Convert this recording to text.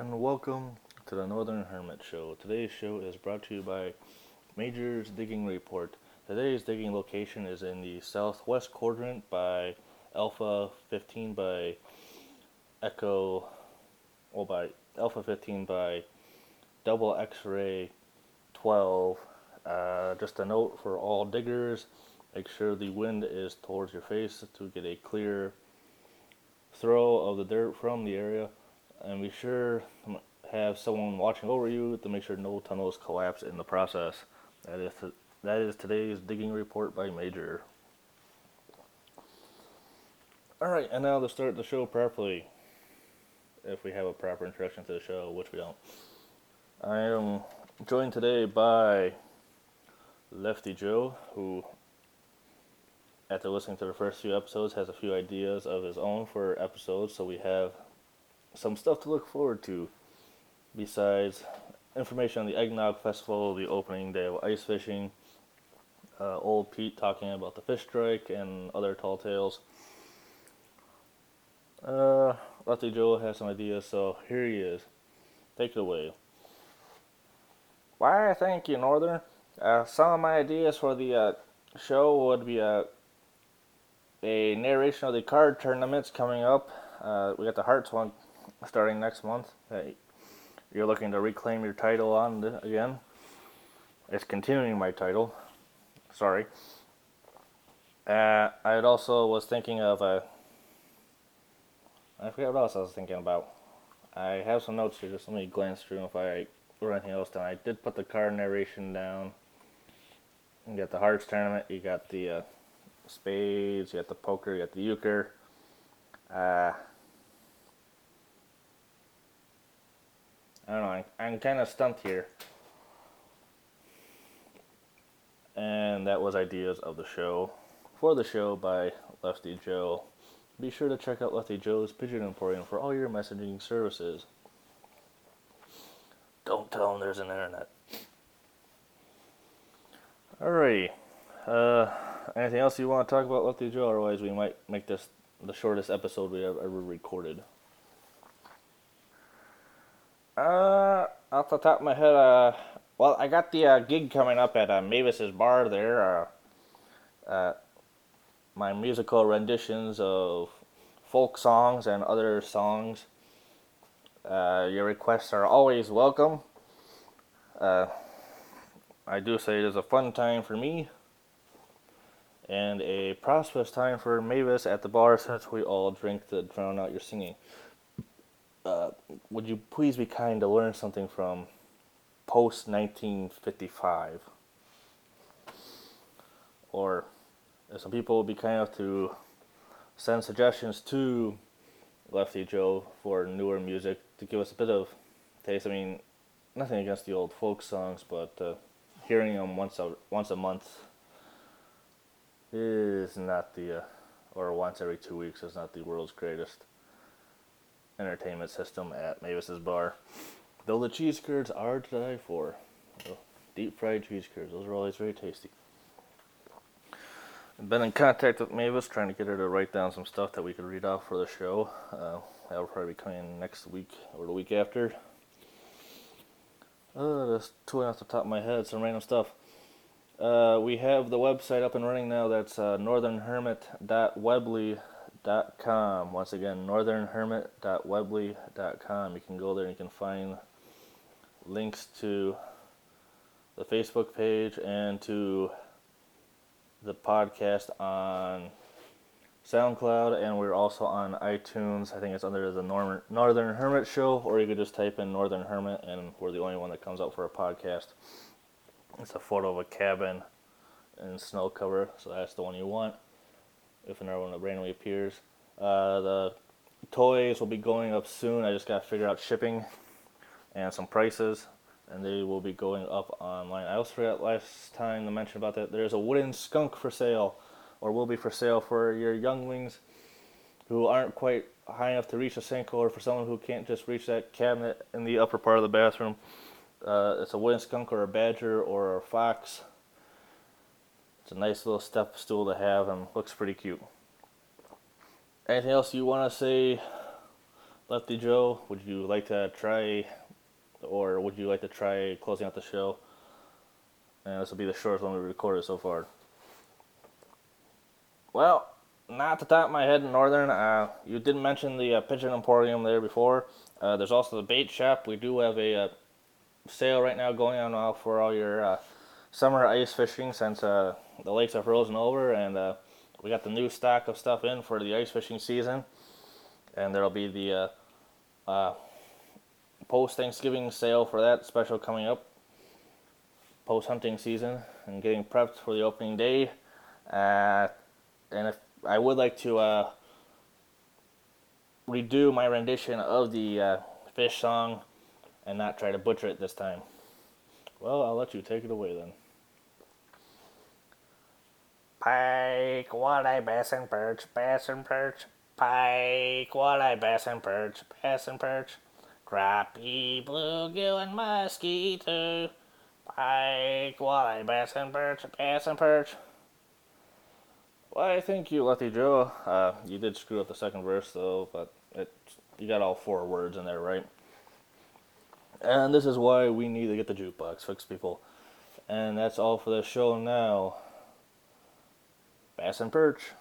and welcome to the Northern Hermit Show. Today's show is brought to you by Major's Digging Report. Today's digging location is in the southwest quadrant by Alpha 15 by Echo, well, by Alpha 15 by Double X Ray 12. Uh, just a note for all diggers make sure the wind is towards your face to get a clear throw of the dirt from the area and be sure to have someone watching over you to make sure no tunnels collapse in the process. That is that is today's digging report by Major. All right, and now to start the show properly, if we have a proper introduction to the show, which we don't. I am joined today by Lefty Joe, who, after listening to the first few episodes, has a few ideas of his own for episodes. So we have some stuff to look forward to besides information on the Eggnog Festival, the opening day of ice fishing, uh, old Pete talking about the fish strike, and other tall tales. Uh, Lefty Joe has some ideas, so here he is. Take it away. Why, thank you, Northern. Uh, some of my ideas for the uh, show would be uh, a narration of the card tournaments coming up. Uh, we got the Hearts one starting next month. you're looking to reclaim your title on again. It's continuing my title. Sorry. Uh, I also was thinking of a. Uh, I forget what else I was thinking about. I have some notes here. Just let me glance through if I wrote anything else down. I did put the card narration down. You got the hearts tournament. You got the uh, spades. You got the poker. You got the euchre. Uh, I don't know. I'm, I'm kind of stumped here. And that was ideas of the show for the show by Lefty Joe. Be sure to check out Lefty Joe's Pigeon Emporium for all your messaging services. Don't tell them there's an internet. Alrighty. Uh, anything else you want to talk about Lefty Joe? Otherwise, we might make this the shortest episode we have ever recorded. Uh, off the top of my head, uh, well, I got the uh, gig coming up at uh, Mavis's bar there. Uh, uh, my musical renditions of folk songs and other songs. Uh, your requests are always welcome. Uh, I do say it is a fun time for me and a prosperous time for Mavis at the bar since we all drink to drown out your singing. Uh, would you please be kind to learn something from post 1955? Or some people would be kind enough to send suggestions to Lefty Joe for newer music to give us a bit of taste. I mean, nothing against the old folk songs, but uh, hearing them once a once a month is not the uh, or once every two weeks is not the world's greatest entertainment system at Mavis's bar. Though the cheese curds are to die for. Deep fried cheese curds, those are always very tasty. I've been in contact with Mavis, trying to get her to write down some stuff that we could read off for the show. Uh, that'll probably be coming next week or the week after. Uh, just tooling off the top of my head, some random stuff. Uh, we have the website up and running now. That's uh, northernhermit.weebly.com northernhermit.com. Once again, northernhermit.weebly.com. You can go there and you can find links to the Facebook page and to the podcast on SoundCloud, and we're also on iTunes. I think it's under the Northern Hermit Show, or you could just type in Northern Hermit, and we're the only one that comes out for a podcast. It's a photo of a cabin and snow cover, so that's the one you want if another one randomly appears. Uh, the toys will be going up soon. I just got to figure out shipping and some prices, and they will be going up online. I also forgot last time to mention about that. There's a wooden skunk for sale, or will be for sale for your younglings who aren't quite high enough to reach a sink, or for someone who can't just reach that cabinet in the upper part of the bathroom. Uh, it's a wooden skunk or a badger or a fox it's a nice little step stool to have and looks pretty cute. Anything else you want to say Lefty Joe, would you like to try, or would you like to try closing out the show? And this will be the shortest one we recorded so far. Well, not the top of my head, in Northern. Uh, you did mention the uh, Pigeon Emporium there before. Uh, there's also the bait shop. We do have a uh, sale right now going on for all your uh, summer ice fishing since uh, the lakes are frozen over, and uh, we got the new stock of stuff in for the ice fishing season. And there'll be the post Thanksgiving sale for that special coming up. Post hunting season and getting prepped for the opening day. and if I would like to uh, redo my rendition of the uh, fish song and not try to butcher it this time. Well, I'll let you take it away then. Pike, walleye, bass and perch, bass and perch. Pike, walleye, bass and perch, bass and perch. Crappie, bluegill, and too. Pike, walleye, bass and perch, bass and perch. Well, I think you, Lucky Joe. Uh, you did screw up the second verse though, but it you got all four words in there, right? And this is why we need to get the jukebox fixed, people. And that's all for the show now. Bass and Perch.